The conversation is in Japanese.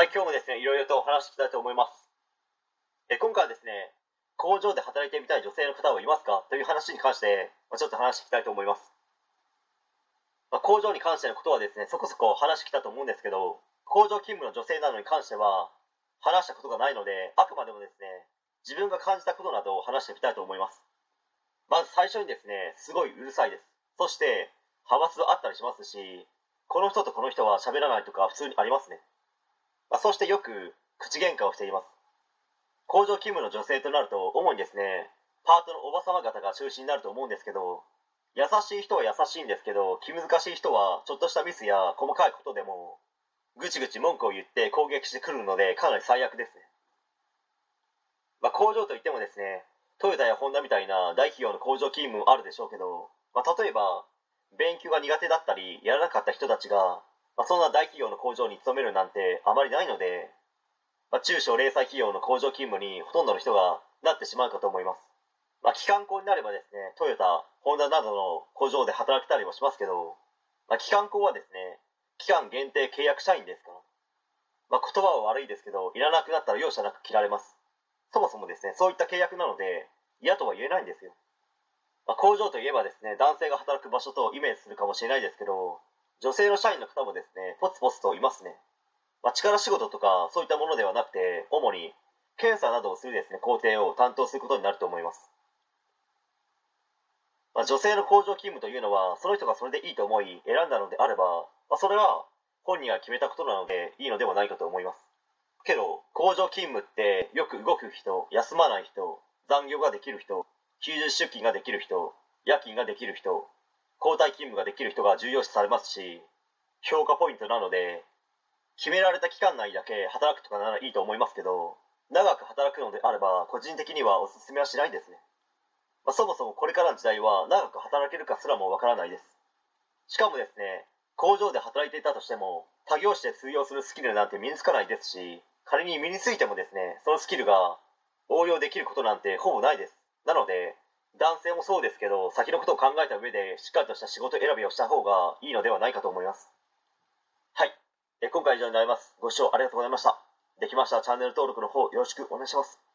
はい、今日もですね、いろいろとお話していきたいと思います。え今回はですね、工場で働いてみたい女性の方はいますか？という話に関して、ま、ちょっと話していきたいと思います。まあ、工場に関してのことはですね、そこそこ話してきたと思うんですけど、工場勤務の女性などに関しては、話したことがないので、あくまでもですね、自分が感じたことなどを話してみたいと思います。まず最初にですね、すごいうるさいです。そして、派閥あったりしますし、この人とこの人は喋らないとか普通にありますね。まあ、そしてよく口喧嘩をしています。工場勤務の女性となると、主にですね、パートのおばさま方が中心になると思うんですけど、優しい人は優しいんですけど、気難しい人はちょっとしたミスや細かいことでも、ぐちぐち文句を言って攻撃してくるので、かなり最悪ですね。まあ、工場といってもですね、トヨタやホンダみたいな大企業の工場勤務あるでしょうけど、まあ、例えば、勉強が苦手だったり、やらなかった人たちが、まあ、そんな大企業の工場に勤めるなんてあまりないので、まあ、中小零細企業の工場勤務にほとんどの人がなってしまうかと思います。まあ、機関工になればですね、トヨタ、ホンダなどの工場で働けたりもしますけど、まあ、機関工はですね、期間限定契約社員ですから、まあ、言葉は悪いですけど、いらなくなったら容赦なく切られます。そもそもですね、そういった契約なので、嫌とは言えないんですよ。まあ、工場といえばですね、男性が働く場所とイメージするかもしれないですけど、女性の社員の方もですね、ポツポツといますね。まあ、力仕事とかそういったものではなくて、主に検査などをするですね、工程を担当することになると思います。まあ、女性の工場勤務というのは、その人がそれでいいと思い選んだのであれば、まあ、それは本人が決めたことなのでいいのではないかと思います。けど、工場勤務ってよく動く人、休まない人、残業ができる人、休日出勤ができる人、夜勤ができる人、交代勤務ができる人が重要視されますし評価ポイントなので決められた期間内だけ働くとかならいいと思いますけど長く働くのであれば個人的にはおすすめはしないですね、まあ、そもそもこれからの時代は長く働けるかすらもわからないです。しかもですね工場で働いていたとしても他業種で通用するスキルなんて身につかないですし仮に身についてもですねそのスキルが応用できることなんてほぼないです。なので男性もそうですけど先のことを考えた上でしっかりとした仕事選びをした方がいいのではないかと思います。はい。え今回以上になります。ご視聴ありがとうございました。できましたらチャンネル登録の方よろしくお願いします。